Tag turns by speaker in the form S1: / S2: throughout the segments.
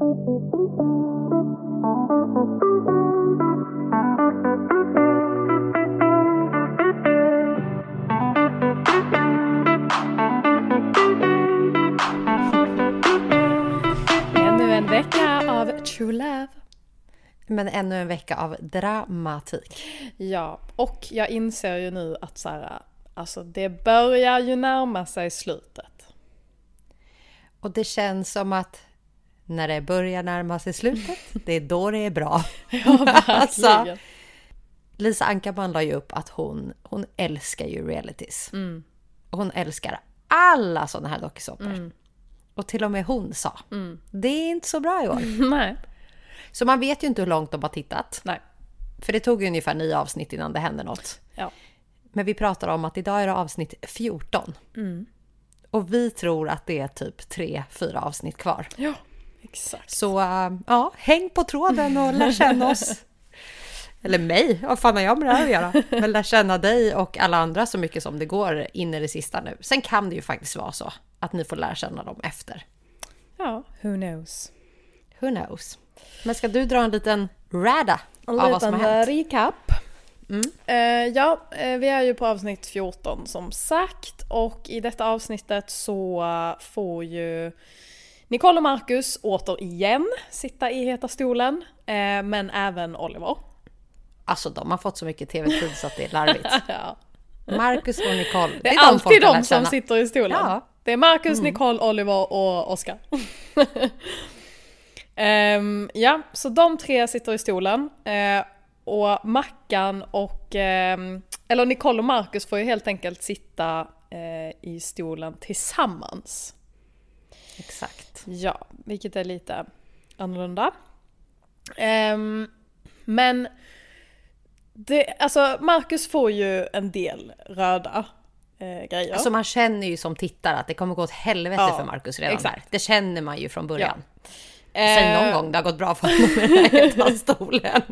S1: Ännu en vecka av true love.
S2: Men ännu en vecka av dramatik.
S1: Ja, och jag inser ju nu att så här, alltså det börjar ju närma sig slutet.
S2: Och det känns som att när det börjar närma sig slutet, det är då det är bra.
S1: Ja.
S2: Alltså, Lisa Ankarman la ju upp att hon, hon älskar ju realities.
S1: Mm.
S2: Hon älskar alla sådana här dokusåpor.
S1: Mm.
S2: Och till och med hon sa, det är inte så bra i år.
S1: Nej.
S2: Så man vet ju inte hur långt de har tittat.
S1: Nej.
S2: För det tog ju ungefär nio avsnitt innan det hände något.
S1: Ja.
S2: Men vi pratar om att idag är det avsnitt 14.
S1: Mm.
S2: Och vi tror att det är typ tre, fyra avsnitt kvar.
S1: Ja, exakt.
S2: Så äh, ja, häng på tråden och lär känna oss. Eller mig, vad fan har jag med det här att göra? Men lär känna dig och alla andra så mycket som det går in i det sista nu. Sen kan det ju faktiskt vara så att ni får lära känna dem efter.
S1: Ja, who knows.
S2: Who knows? Men ska du dra en liten rada
S1: En
S2: av vad som
S1: liten
S2: har hänt?
S1: recap. Eh, ja, eh, vi är ju på avsnitt 14 som sagt och i detta avsnittet så eh, får ju Nicole och Marcus återigen sitta i heta stolen, eh, men även Oliver.
S2: Alltså de har fått så mycket tv-tid så att det är larvigt.
S1: Ja.
S2: Marcus och Nicole.
S1: Det är,
S2: de
S1: alltid
S2: folk har
S1: de som sitter i stolen.
S2: Ja.
S1: Det är Marcus, Nicole, Oliver och Oscar. Ehm, ja, så de tre sitter i stolen. Eh, och Mackan och, ehm, eller Nicole och Marcus får ju helt enkelt sitta eh, i stolen tillsammans.
S2: Exakt.
S1: Ja, vilket är lite annorlunda. Ehm, men det, alltså Marcus får ju en del röda eh, grejer.
S2: Alltså man känner ju som tittare att det kommer gå åt helvete
S1: Ja,
S2: för Marcus redan
S1: exakt.
S2: där. Det känner man ju från början.
S1: Eh,
S2: Sen någon gång det har gått bra för honom med den här stolen.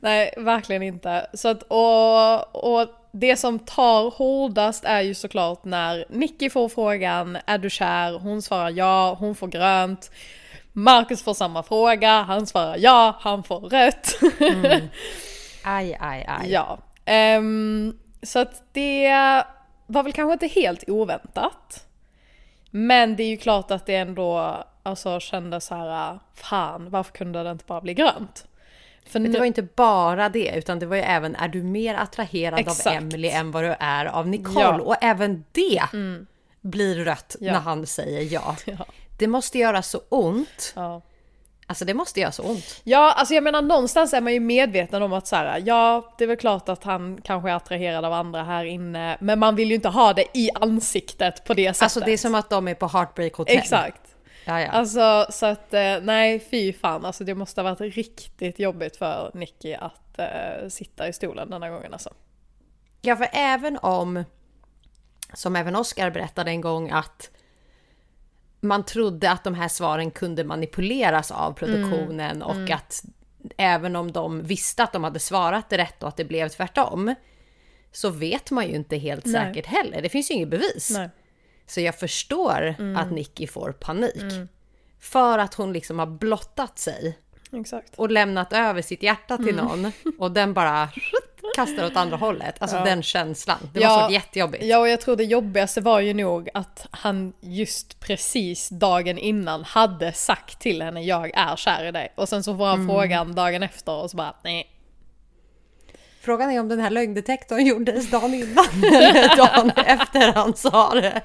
S1: Nej, verkligen inte. Så att, och, och det som tar hårdast är ju såklart när Nicky får frågan är du kär? Hon svarar ja, hon får grönt. Marcus får samma fråga, han svarar ja, han får rött.
S2: Aj, aj, aj.
S1: ja. Ehm, så att det var väl kanske inte helt oväntat. Men det är ju klart att det ändå alltså, kändes så här, fan varför kunde det inte bara bli grönt? För nu-
S2: det var ju inte bara det, utan det var ju även är du mer attraherad
S1: Exakt.
S2: av Emily än vad du är av Nicole?
S1: Ja.
S2: Och även det blir rött
S1: Ja.
S2: när han säger ja.
S1: Ja.
S2: Det måste göra så ont.
S1: Ja.
S2: Alltså det måste göra så ont.
S1: Ja, alltså jag menar någonstans är man ju medveten om att så här, ja, det är väl klart att han kanske är attraherad av andra här inne, men man vill ju inte ha det i ansiktet på det sättet.
S2: Alltså det är som att de är på Heartbreak Hotel.
S1: Exakt.
S2: Ja, ja.
S1: Alltså så att eh, nej, fy fan, alltså det måste ha varit riktigt jobbigt för Nicky att eh, sitta i stolen denna gången alltså.
S2: Ja, för även om, som även Oscar berättade en gång, att man trodde att de här svaren kunde manipuleras av produktionen och att även om de visste att de hade svarat rätt och att det blev tvärtom, så vet man ju inte helt
S1: Nej.
S2: säkert heller. Det finns ju inget bevis.
S1: Nej.
S2: Så jag förstår att Nicky får panik. För att hon liksom har blottat sig
S1: Exakt.
S2: och lämnat över sitt hjärta till någon och den bara kastar åt andra hållet. Alltså
S1: Ja.
S2: den känslan. Det
S1: Ja,
S2: måste varit jättejobbigt.
S1: Ja, och jag tror det jobbigaste var ju nog att han just precis dagen innan hade sagt till henne jag är kär i dig. Och sen så får han frågan dagen efter och så bara nej.
S2: Frågan är om den här lögndetektorn gjordes dagen innan eller dagen efter han sa det.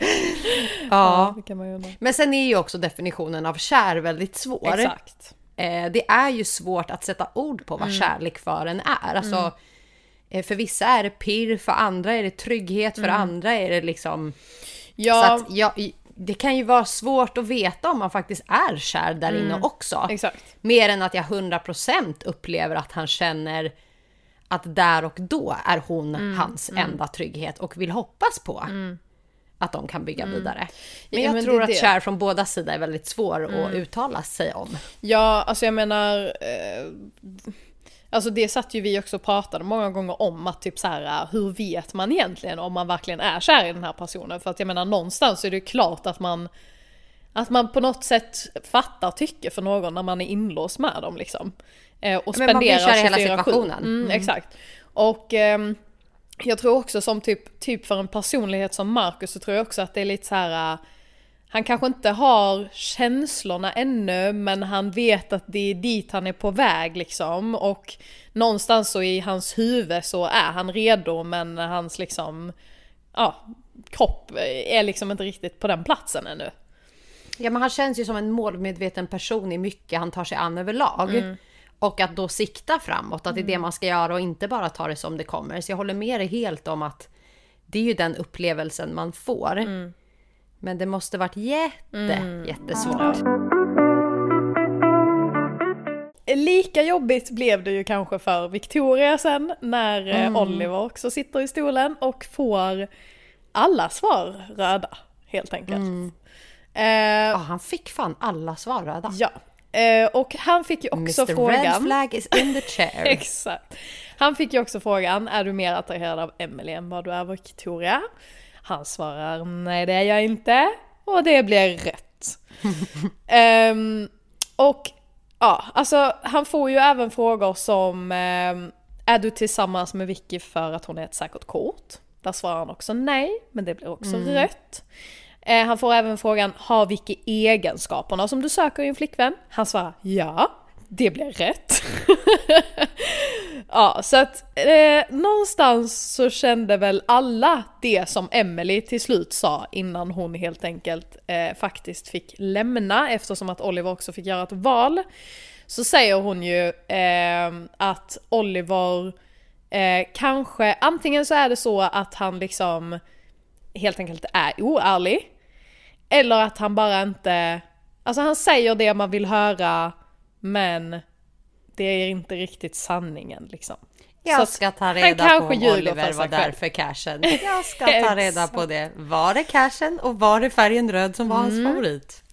S2: Ja.
S1: det ju undra.
S2: Men sen är ju också definitionen av kär väldigt svår.
S1: Exakt.
S2: Eh, det är ju svårt att sätta ord på vad kärlek för en är. Alltså, eh, för vissa är det pirr, för andra är det trygghet, för andra är det liksom...
S1: Ja,
S2: att, ja, det kan ju vara svårt att veta om man faktiskt är kär där inne också.
S1: exakt.
S2: Mer än att jag 100% upplever att han känner att där och då är hon
S1: Mm,
S2: hans enda trygghet och vill hoppas på att de kan bygga vidare. Men
S1: Ja,
S2: jag
S1: men
S2: tror att
S1: det.
S2: kär från båda sidor är väldigt svår att uttala sig om.
S1: Ja, alltså jag menar... Eh, alltså det satt ju vi också och pratade många gånger om att typ så här, hur vet man egentligen om man verkligen är kär i den här personen? För att jag menar någonstans är det klart att man att man på något sätt fattar tycke för någon när man är inlåst med dem liksom. Eh, och
S2: Men
S1: spenderar
S2: kär i hela
S1: 24/7.
S2: situationen.
S1: Mm, Exakt. Och ehm, jag tror också som typ, typ för en personlighet som Marcus så tror jag också att det är lite så här. äh, han kanske inte har känslorna ännu men han vet att det är dit han är på väg liksom. Och någonstans så i hans huvud så är han redo men hans liksom, ja, kropp är liksom inte riktigt på den platsen ännu.
S2: Ja men han känns ju som en målmedveten person i mycket han tar sig an överlag. Och att då sikta framåt, att det är det man ska göra och inte bara ta det som det kommer. Så jag håller med dig helt om att det är ju den upplevelsen man får. Men det måste varit jätte, jättesvårt.
S1: Lika jobbigt blev det ju kanske för Victoria sen när eh, Oliver också sitter i stolen och får alla svar röda helt enkelt. Eh,
S2: Ja, han fick fan alla svar röda.
S1: ja, och han fick ju också
S2: Mr Red
S1: frågan.
S2: flag is in the chair.
S1: Exakt. Han fick ju också frågan, är du mer attraherad av Emily än vad du är av Victoria? Han svarar, nej det är jag inte. Och det blir rätt. Ehm, och ja, alltså han får ju även frågor som, ehm, är du tillsammans med Vicky för att hon är ett säkert kort? Där svarar han också nej, men det blir också rätt. Eh, han får även frågan, har Vicky egenskaperna som du söker i en flickvän? Han svarar ja, det blir rätt. ja, så att eh, någonstans så kände väl alla det som Emily till slut sa innan hon helt enkelt eh, faktiskt fick lämna eftersom att Oliver också fick göra ett val. Så säger hon ju eh, att Oliver eh, kanske, antingen så är det så att han liksom helt enkelt är oärlig. Eller att han bara inte, alltså han säger det man vill höra men det är inte riktigt sanningen liksom. Så
S2: Jag ska ta reda på om Oliver var där för cashen. Jag ska ta reda på det. Var det cashen och var det färgen röd som var
S1: Mm.
S2: hans favorit?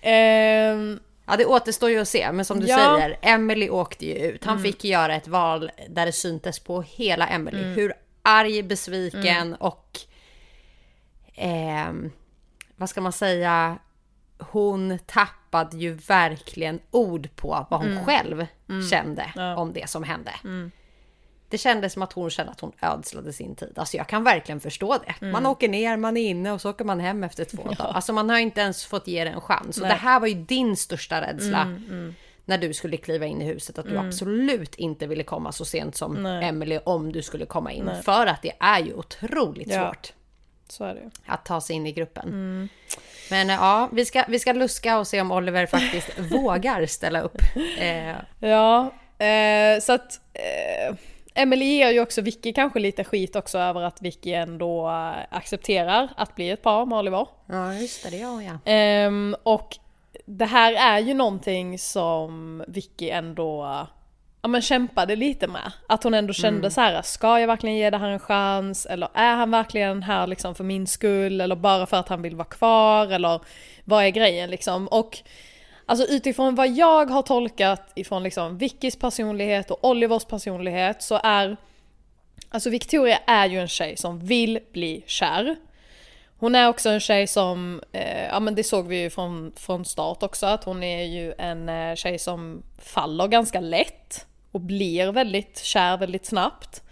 S1: Ehm,
S2: Ja, det återstår ju att se, men som du
S1: Ja.
S2: säger, Emily åkte ju ut. Han fick göra ett val där det syntes på hela Emily hur arg, besviken och ehm, vad ska man säga? Hon tappade ju verkligen ord på vad hon själv kände om det som hände. Det kändes som att hon kände att hon ödslade sin tid. Alltså jag kan verkligen förstå det. Man åker ner, man är inne och så åker man hem efter två dagar. Alltså man har inte ens fått ge det en chans. Och det här var ju din största rädsla. När du skulle kliva in i huset. Att du absolut inte ville komma så sent som Emily om du skulle komma in. För att det är ju otroligt
S1: Ja.
S2: svårt
S1: så är det
S2: att ta sig in i gruppen. Men eh, ja, vi ska, vi ska luska och se om Oliver faktiskt vågar ställa upp. Eh,
S1: Ja, eh, så att eh, Emily ger ju också Vicky kanske lite skit också över att Vicky ändå eh, accepterar att bli ett par med Oliver.
S2: ja, just det, det gör hon ja.
S1: Ehm, och det här är ju någonting som Vicky ändå ja, men kämpade lite med. Att hon ändå kände så här: ska jag verkligen ge det här en chans? Eller är han verkligen här liksom för min skull? Eller bara för att han vill vara kvar? Eller vad är grejen liksom? Och Alltså utifrån vad jag har tolkat ifrån liksom Vickys personlighet och Olivers personlighet så är Alltså Victoria är ju en tjej som vill bli kär. Hon är också en tjej som, eh, ja men det såg vi ju från, från start också, att hon är ju en eh, tjej som faller ganska lätt och blir väldigt kär väldigt snabbt.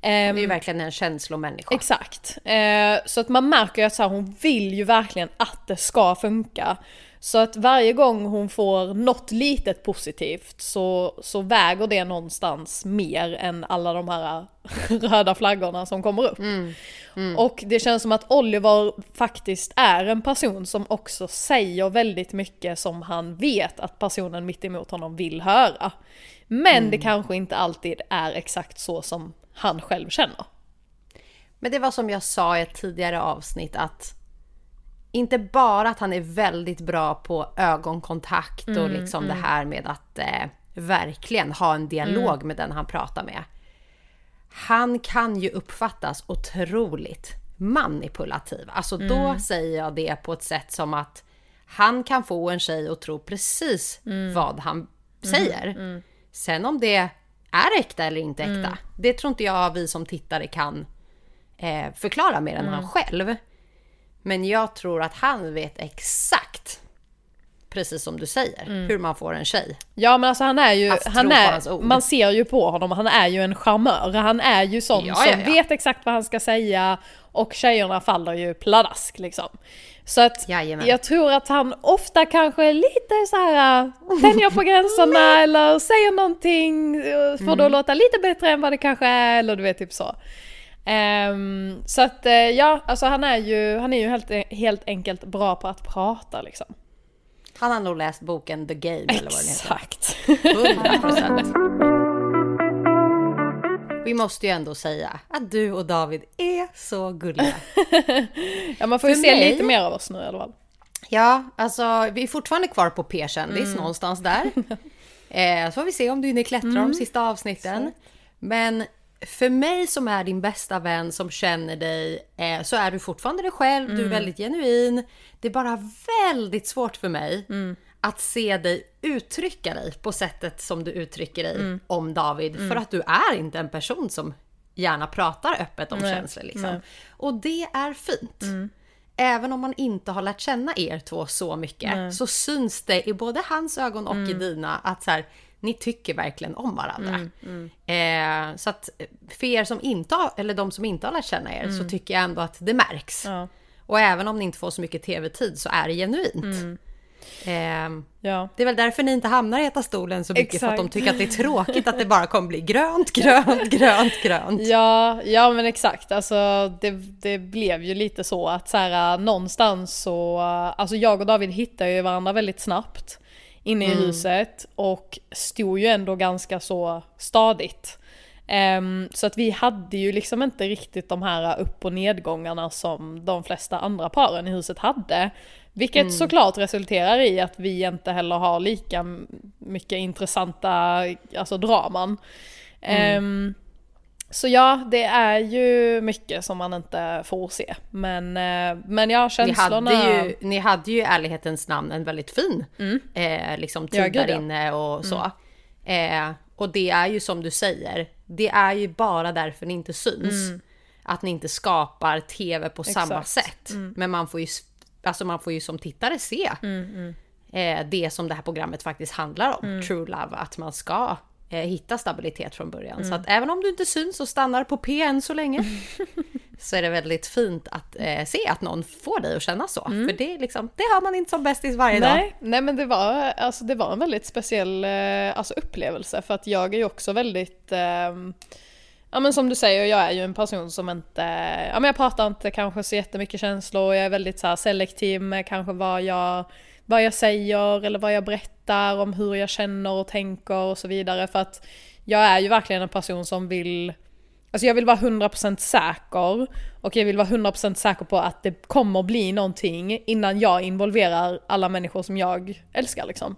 S1: Ehm,
S2: Det är ju verkligen en känslomänniska.
S1: Exakt. Eh, så att man märker ju att så hon vill ju verkligen att det ska funka. Så att varje gång hon får något litet positivt så, så väger det någonstans mer än alla de här röda flaggorna som kommer upp. Och det känns som att Oliver faktiskt är en person som också säger väldigt mycket som han vet att personen mitt emot honom vill höra. Men det kanske inte alltid är exakt så som han själv känner.
S2: Men det var som jag sa i ett tidigare avsnitt att inte bara att han är väldigt bra på ögonkontakt och liksom det här med att eh, verkligen ha en dialog med den han pratar med. Han kan ju uppfattas otroligt manipulativ. Alltså då säger jag det på ett sätt som att han kan få en tjej att tro precis vad han säger. Sen om det är äkta eller inte äkta, det tror inte jag vi som tittare kan eh, förklara mer än han själv. Men jag tror att han vet exakt, precis som du säger,
S1: Mm.
S2: hur man får en tjej.
S1: Ja men alltså han är ju,
S2: Att
S1: han är, man ser ju på honom, han är ju en charmör. Han är ju sån
S2: Ja,
S1: som
S2: ja, ja.
S1: vet exakt vad han ska säga och tjejerna faller ju pladask liksom. Så att
S2: Jajamän.
S1: jag tror att han ofta kanske är lite så här äh, tänjer på gränserna eller säger någonting för
S2: Mm.
S1: då låta lite bättre än vad det kanske är eller du vet typ så. Ehm, så att eh, ja, alltså han är ju, han är ju helt, helt enkelt bra på att prata liksom.
S2: Han har nog läst boken The Game eller vad den heter.
S1: Exakt.
S2: 100 procent. Vi måste ju ändå säga att du och David är så gulliga.
S1: Ja man får ju se
S2: mig-
S1: lite mer av oss nu i alla fall.
S2: Ja, alltså vi är fortfarande kvar på P-kändis någonstans där. Eh, så får vi se om du hinner klättra de sista avsnitten. Men för mig som är din bästa vän som känner dig eh, så är du fortfarande dig själv, du är väldigt genuin. Det är bara väldigt svårt för mig att se dig uttrycka dig på sättet som du uttrycker dig om David. För att du är inte en person som gärna pratar öppet om
S1: Nej,
S2: känslor. Liksom.
S1: nej.
S2: Och det är fint. Även om man inte har lärt känna er två så mycket så syns det i både hans ögon och i dina att så här, ni tycker verkligen om varandra. Eh, så att för er som inte har, eller de som inte har lärt känna er så tycker jag ändå att det märks.
S1: Ja.
S2: Och även om ni inte får så mycket tv-tid så är det genuint. Eh,
S1: Ja.
S2: det är väl därför ni inte hamnar i Heta stolen så mycket för att de
S1: Exakt.
S2: tycker att det är tråkigt att det bara kommer bli grönt, grönt, grönt, grönt.
S1: Ja, ja men exakt. Alltså det, det blev ju lite så att så här, någonstans så, alltså jag och David hittade ju varandra väldigt snabbt inne i huset och stod ju ändå ganska så stadigt. Ehm, så att vi hade ju liksom inte riktigt de här upp och nedgångarna som de flesta andra paren i huset hade. Vilket såklart resulterar i att vi inte heller har lika mycket intressanta alltså, draman. Ehm, så ja, det är ju mycket som man inte får se. Men, eh, men ja,
S2: Ni
S1: känslorna...
S2: hade, ju, ni hade ju i ärlighetens namn en väldigt fin eh, liksom tid
S1: Ja,
S2: där inne och så. Eh, och det är ju som du säger, det är ju bara därför ni inte syns. Att ni inte skapar tv på samma
S1: Exakt.
S2: sätt. Men man får ju, alltså man får ju som tittare se eh, det som det här programmet faktiskt handlar om. True Love, att man ska eh, hitta stabilitet från början. Så att även om du inte syns och stannar på P än så länge så är det väldigt fint att eh, se att någon får dig att känna så. För det, är liksom, det har man inte som bästis varje dag.
S1: Nej, nej men det var, alltså, det var en väldigt speciell eh, alltså, upplevelse för att jag är ju också väldigt ehm, Ja men som du säger, jag är ju en person som inte, ja men jag pratar inte kanske så jättemycket känslor, jag är väldigt så selektiv med kanske vad jag, vad jag säger eller vad jag berättar om hur jag känner och tänker och så vidare för att jag är ju verkligen en person som vill Alltså jag vill vara 100% säker och jag vill vara 100% säker på att det kommer bli någonting innan jag involverar alla människor som jag älskar liksom.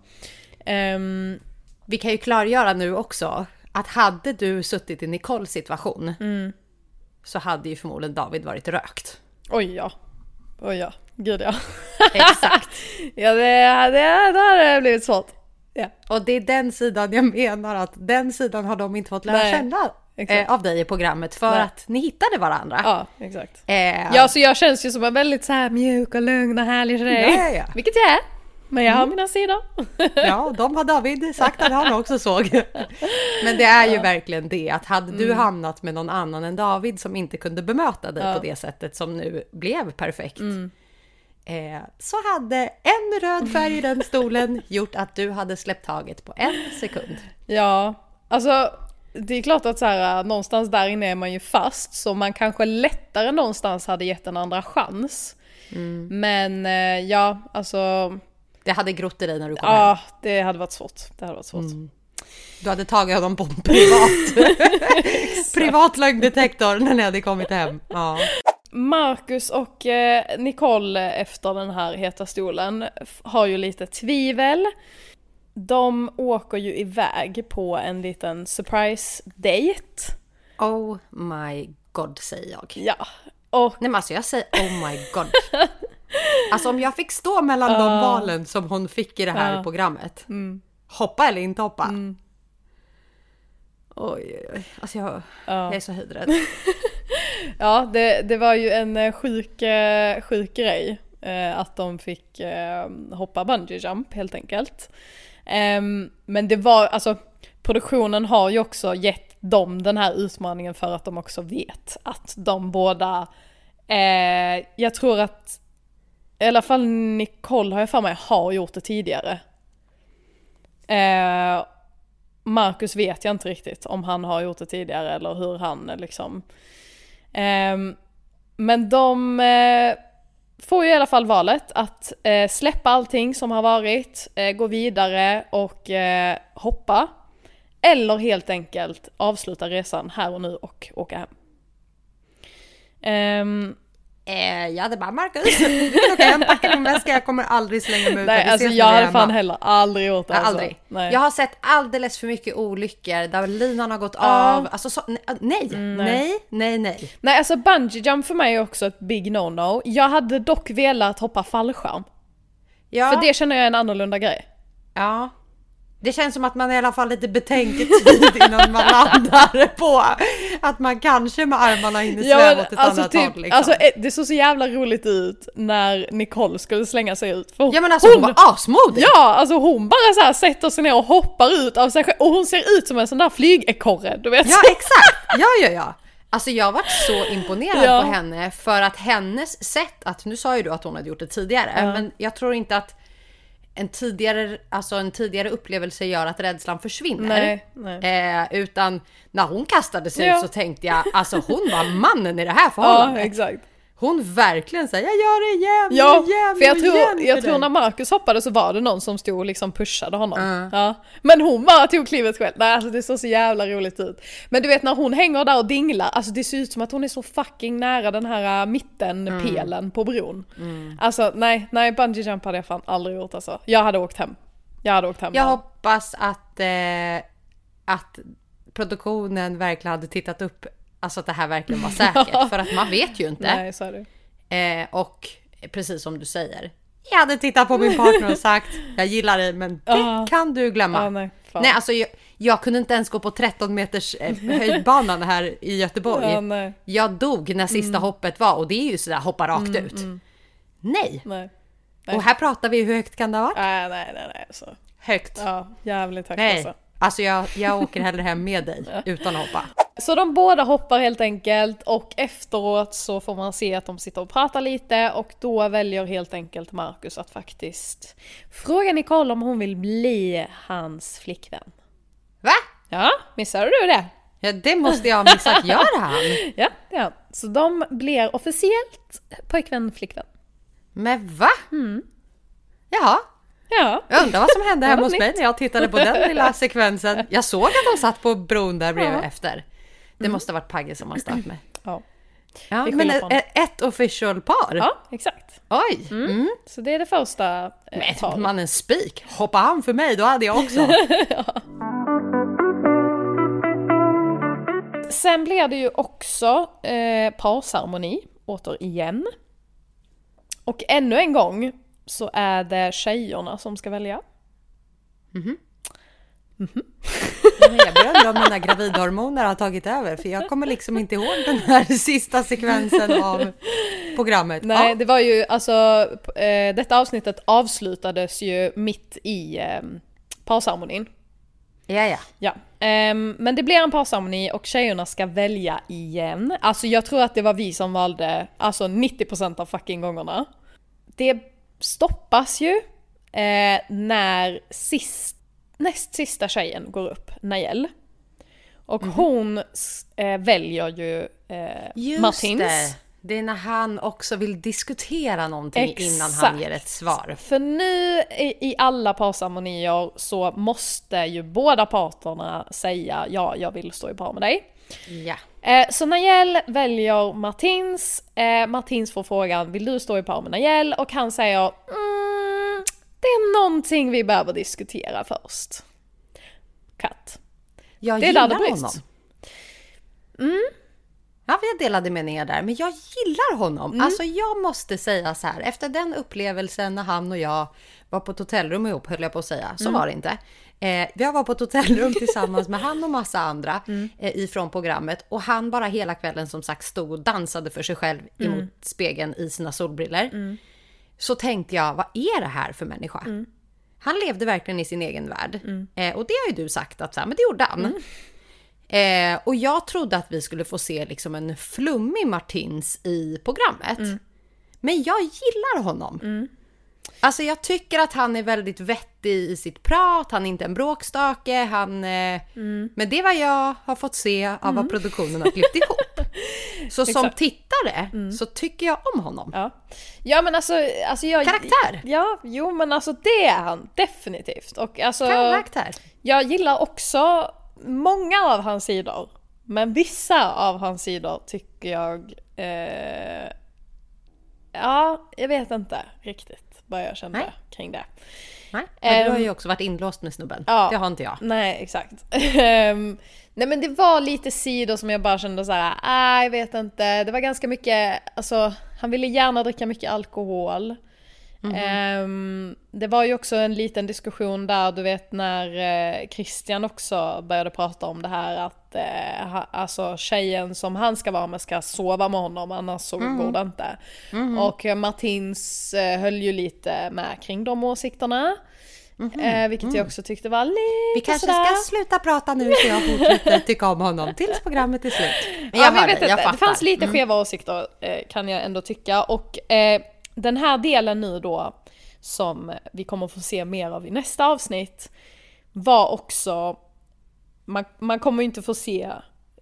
S1: Ehm,
S2: Vi kan ju klargöra nu också att hade du suttit i Nicoles situation så hade ju förmodligen David varit rökt.
S1: oj ja. Oj ja. Gud ja.
S2: Exakt.
S1: ja det, det, det hade blivit svårt. Ja.
S2: Och det är den sidan jag menar att den sidan har de inte fått lära
S1: Nej,
S2: känna eh, av dig i programmet för
S1: Nej.
S2: att ni hittade varandra.
S1: Ja, exakt.
S2: Eh,
S1: Ja, så jag känns ju som en väldigt så här mjuk och lugn och härlig tjej.
S2: Ja, ja.
S1: Vilket jag är. Men jag har mina sidor.
S2: Ja, de har David sagt att han också såg. Men det är ju verkligen det att hade du hamnat med någon annan än David som inte kunde bemöta dig på det sättet som nu blev perfekt. Eh, så hade en röd färg i den stolen gjort att du hade släppt taget på en sekund.
S1: Ja, alltså det är klart att så här, någonstans där inne är man ju fast så man kanske lättare någonstans hade gett en andra chans. Men eh, ja, alltså
S2: Det hade grott i dig när du kom hem.
S1: ja, det hade varit svårt. Det hade varit svårt.
S2: Du hade tagit honom på en privat, privat lögndetektor när ni hade kommit hem. Ja.
S1: Marcus och eh, Nicole efter den här heta stolen har ju lite tvivel. De åker ju iväg på en liten surprise date.
S2: Oh my god säger jag.
S1: Ja, och
S2: Nej men alltså jag säger oh my god. Alltså om jag fick stå mellan de valen som hon fick i det här
S1: Ja.
S2: programmet. Hoppa eller inte hoppa. Oj, oj, oj. Alltså jag,
S1: Ja.
S2: jag är så höjdrädd.
S1: Ja, det, det var ju en eh, sjuk, eh, sjuk grej eh, att de fick hoppa bungee jump helt enkelt. Ehm, men det var, alltså produktionen har ju också gett dem den här utmaningen för att de också vet att de båda, eh, jag tror att, i alla fall Nicole har jag för mig har gjort det tidigare. Eh, Marcus vet jag inte riktigt om han har gjort det tidigare eller hur han liksom Ehm, men de eh, får ju i alla fall valet att eh, släppa allting som har varit, eh, gå vidare och hoppa. Eller helt enkelt avsluta resan här och nu och åka hem. Ehm,
S2: Eh, jag hade bara Marcus, du kan åka hem, packa din väska, jag kommer aldrig slänga mig ut.
S1: Nej, alltså jag hade fan heller aldrig gjort det.
S2: Alltså. Aldrig. Nej. Jag har sett alldeles för mycket olyckor där linan har gått ja. av. Alltså så, nej, mm, nej, nej, nej.
S1: Nej, alltså bungee jump för mig är också ett big no-no. Jag hade dock velat hoppa fallskärm. Ja. För det känner jag är en annorlunda grej.
S2: Ja. Det känns som att man i alla fall lite betänketid innan man landar på att man kanske med armarna hinner sväva ja, åt ett alltså annat typ, håll. Liksom.
S1: Alltså, eh, det såg så jävla roligt ut när Nicole skulle slänga sig ut.
S2: För ja men alltså hon, hon var asmodig!
S1: Ja, alltså hon bara så här sätter sig ner och hoppar ut av sig själv och hon ser ut som en sån där flygekorre, du vet.
S2: Ja exakt! Ja ja ja! Alltså jag varit så imponerad ja. på henne för att hennes sätt att, nu sa ju du att hon hade gjort det tidigare, ja. men jag tror inte att en tidigare, alltså en tidigare upplevelse gör att rädslan försvinner.
S1: Nej, nej.
S2: Eh, utan när hon kastade sig ja. ut så tänkte jag, alltså hon var mannen i det här förhållandet.
S1: Ja, exakt
S2: hon verkligen säger jag gör det igen,
S1: ja,
S2: igen,
S1: för jag tror,
S2: igen
S1: jag tror när Marcus hoppade så var det någon som stod och liksom pushade honom. Uh. Ja. Men hon bara tog klivet själv. Nej, alltså det såg så jävla roligt ut. Men du vet när hon hänger där och dinglar, alltså det ser ut som att hon är så fucking nära den här äh, mittenpelen mm. på bron. Mm. Alltså nej, nej bungee jump hade jag fan aldrig gjort alltså. Jag hade åkt hem. Jag hade åkt hem.
S2: Jag hoppas att, eh, att produktionen verkligen hade tittat upp Alltså att det här verkligen var säkert. för att man vet ju inte.
S1: Nej, så.
S2: Eh, och precis som du säger. Jag hade tittat på min partner och sagt jag gillar dig men det kan du glömma.
S1: Nej,
S2: nej, alltså jag, jag, kunde inte ens gå på 13 meters eh, höjdbanan här i Göteborg.
S1: Uh,
S2: jag dog när sista mm. hoppet var och det är ju sådär hoppa rakt mm, ut. Mm. Nej.
S1: nej.
S2: Och här pratar vi hur högt kan det ha varit?
S1: Nej, nej, nej. nej så.
S2: Högt.
S1: Ja, jävligt högt
S2: nej.
S1: alltså.
S2: Alltså jag, jag åker hellre hem med dig utan att hoppa.
S1: Så de båda hoppar helt enkelt och efteråt så får man se att de sitter och pratar lite och då väljer helt enkelt Marcus att faktiskt fråga Nicole om hon vill bli hans flickvän.
S2: Va?
S1: Ja, missade du det?
S2: Ja, det måste jag ha missat. Gör han?
S1: ja, ja. Så de blir officiellt pojkvän flickvän.
S2: Men va?
S1: Mm.
S2: Jaha.
S1: Ja.
S2: Jag undrar vad som hände hemma hos mig när jag tittade på den lilla sekvensen. Jag såg att de satt på bron där bredvid ja. efter. Det måste ha varit Pagge som har stört mig.
S1: Ja.
S2: Ja, men ett, ett official par?
S1: Ja, exakt.
S2: Oj!
S1: Mm. Mm. Så det är det första
S2: eh, Men man en spik, hoppa han för mig, då hade jag också. ja.
S1: Sen blir det ju också eh, parceremoni, återigen. Och ännu en gång så är det tjejerna som ska välja.
S2: Mhm. Mm jag börjar undra om mina gravidhormoner har tagit över för jag kommer liksom inte ihåg den här sista sekvensen av programmet.
S1: Nej, ja. det var ju alltså, eh, detta avsnittet avslutades ju mitt i eh, parceremonin.
S2: Ja, ja.
S1: ja. Eh, men det blir en parceremoni och tjejerna ska välja igen. Alltså jag tror att det var vi som valde, alltså 90% av fucking gångerna. Det stoppas ju eh, när sist näst sista tjejen går upp, Nayel. Och mm. hon eh, väljer ju eh, Just Martins. Det.
S2: det är när han också vill diskutera någonting Exakt. innan han ger ett svar.
S1: För nu i, i alla parceremonier så måste ju båda parterna säga ja, jag vill stå i par med dig.
S2: Ja.
S1: Eh, så Nayel väljer Martins, eh, Martins får frågan vill du stå i par med Nayel? Och han säger mm, det är någonting vi behöver diskutera först. Katt.
S2: Jag det är gillar där det honom. Mm. Ja, vi har delade meningar där, men jag gillar honom. Mm. Alltså jag måste säga så här, efter den upplevelsen när han och jag var på ett hotellrum ihop höll jag på att säga. Så var det inte. Eh, jag var på ett hotellrum tillsammans med han och massa andra eh, ifrån programmet och han bara hela kvällen som sagt stod och dansade för sig själv emot spegeln i sina solbriller. Så tänkte jag, vad är det här för människa? Han levde verkligen i sin egen värld. Eh, och det har ju du sagt att så här, men det gjorde han. Eh, och jag trodde att vi skulle få se liksom en flummig Martins i programmet. Men jag gillar honom. Alltså jag tycker att han är väldigt vettig i sitt prat, han är inte en bråkstake, han... Eh, Men det är vad jag har fått se av vad produktionen har klippt ihop. Så som tittare så tycker jag om honom.
S1: Ja, ja men alltså, alltså jag...
S2: Karaktär.
S1: Ja, jo men alltså det är han definitivt. Och alltså,
S2: Karaktär.
S1: jag gillar också många av hans sidor. Men vissa av hans sidor tycker jag... Eh, ja, jag vet inte riktigt vad jag kände
S2: Nej.
S1: kring det.
S2: Nej, men du har
S1: Ehm,
S2: ju också varit inlåst med snubben.
S1: ja.
S2: Det har inte jag.
S1: Nej, exakt. Ehm, nej men det var lite sidor som jag bara kände så här, ah, jag vet inte. Det var ganska mycket, alltså han ville gärna dricka mycket alkohol. Ehm, det var ju också en liten diskussion där, du vet när eh, Christian också började prata om det här att eh, alltså tjejen som han ska vara med ska sova med honom annars så går det inte. Och eh, Martins eh, höll ju lite med kring de åsikterna. Eh, vilket jag också tyckte var lite
S2: Vi kanske
S1: sådär.
S2: ska sluta prata nu så jag fortsätter tycka om honom tills programmet är slut. Men jag
S1: ja, men jag vet
S2: dig, jag.
S1: Det fanns lite skeva åsikter eh, kan jag ändå tycka. Och eh, den här delen nu då som vi kommer få se mer av i nästa avsnitt var också, man, man kommer ju inte få se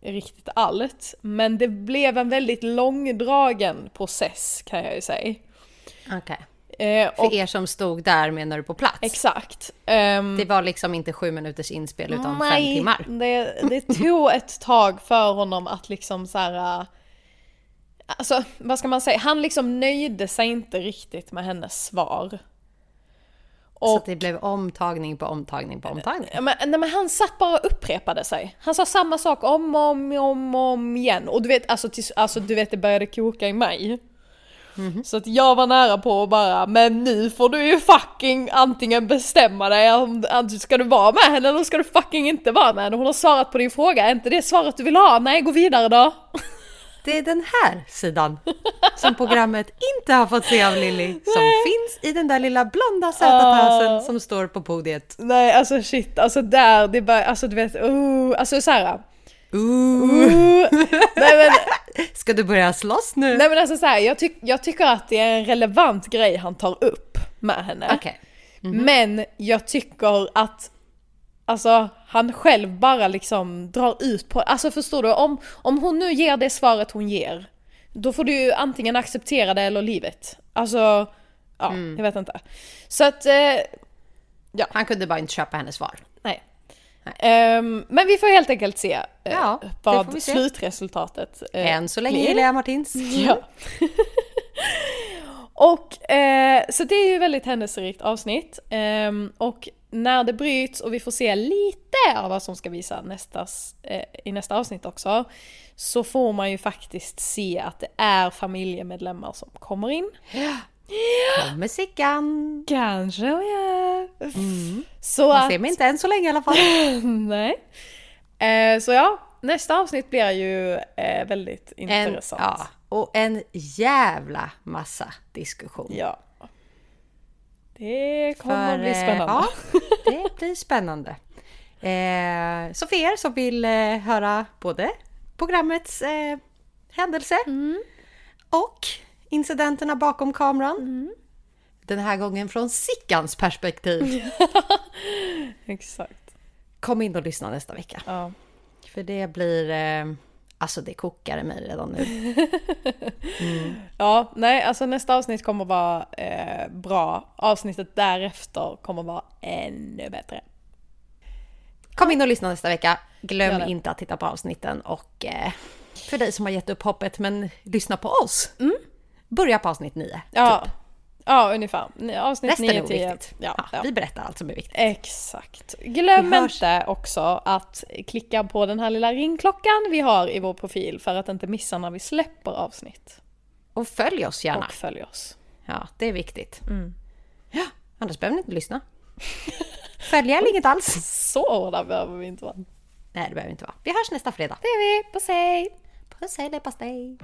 S1: riktigt allt, men det blev en väldigt långdragen process kan jag ju säga.
S2: Okej.
S1: Eh,
S2: För
S1: och,
S2: er som stod där menar du på plats?
S1: exakt. Ehm,
S2: Det var liksom inte sju minuters inspel utan fem
S1: Nej,
S2: timmar?
S1: Det, det tog ett tag för honom att liksom så här. Alltså vad ska man säga, han liksom nöjde sig inte riktigt med hennes svar.
S2: Så
S1: Och,
S2: att det blev omtagning på omtagning på omtagning?
S1: men, nej, men han satt bara och upprepade sig. Han sa samma sak om och om, om, om igen. Och du vet, alltså, till, alltså du vet det började koka i mig.
S2: Mhm.
S1: Så att jag var nära på att bara, men nu får du ju fucking antingen bestämma dig om om- ska du vara med henne eller ska du fucking inte vara med henne. Hon har svarat på din fråga, är inte det svaret du vill ha? Nej, gå vidare då.
S2: Det är den här sidan som programmet inte har fått se av Lilly som finns i den där lilla blonda söta tösen som står på podiet.
S1: Nej, alltså shit, alltså där, det är bara, alltså du vet, oh, alltså såhär.
S2: Ooh.
S1: Oh, nej men,
S2: Ska du börja slåss nu?
S1: nej men alltså såhär, jag, tyck, jag tycker att det är en relevant grej han tar upp med henne.
S2: Okej.
S1: Men jag tycker att Alltså han själv bara liksom drar ut på, alltså förstår du? Om, om hon nu ger det svaret hon ger, då får du ju antingen acceptera det eller livet. Alltså, ja, jag vet inte. Så att, eh,
S2: Han kunde bara inte köpa hennes svar.
S1: nej. Ehm, men vi får helt enkelt se eh,
S2: Ja,
S1: vad
S2: se.
S1: slutresultatet eh,
S2: Än så länge gillar jag Martins.
S1: Ja. och eh, så det är ju väldigt händelserikt avsnitt. Ehm, och när det bryts och vi får se lite av vad som ska visa nästas, eh, i nästa avsnitt också. Så får man ju faktiskt se att det är familjemedlemmar som kommer in.
S2: Kommer Sickan.
S1: Kanske ja. Så
S2: Man
S1: att,
S2: ser mig inte än så länge i alla fall.
S1: nej. Eh, så ja, nästa avsnitt blir ju eh, väldigt
S2: En,
S1: intressant.
S2: ja, och en jävla massa diskussion.
S1: Ja. Det kommer
S2: För,
S1: bli
S2: eh,
S1: spännande.
S2: Ja, det blir spännande. Eh, så för er som vill eh, höra både programmets eh, händelse
S1: Mm.
S2: och incidenterna bakom kameran. Den här gången från Sickans perspektiv.
S1: Exakt.
S2: Kom in och lyssna nästa vecka.
S1: Ja.
S2: För det blir... Alltså det kokar i mig redan nu.
S1: ja, nej, alltså nästa avsnitt kommer vara eh, bra. Avsnittet därefter kommer vara ännu bättre.
S2: Kom in och lyssna nästa vecka. Glöm inte att titta på avsnitten och eh, för dig som har gett upp hoppet men lyssna på oss. Börja på avsnitt 9.
S1: Mm. Ja, ja ungefär. Ni- Avsnitt
S2: Resten är
S1: 9 10.
S2: oviktigt.
S1: Ja,
S2: Ja,
S1: ja.
S2: Vi berättar allt som är viktigt.
S1: Exakt. Glöm
S2: Vi
S1: inte också att klicka på den här lilla ringklockan vi har i vår profil för att inte missa när vi släpper avsnitt.
S2: Och följ oss gärna.
S1: Och följ oss.
S2: Ja, det är viktigt.
S1: Mm.
S2: Ja, Annars behöver ni inte lyssna. Följa eller inget alls.
S1: Så hårda behöver vi inte vara.
S2: Nej, det behöver inte vara. Vi hörs nästa fredag.
S1: Det är vi. Puss hej!
S2: Puss hej leverpastej!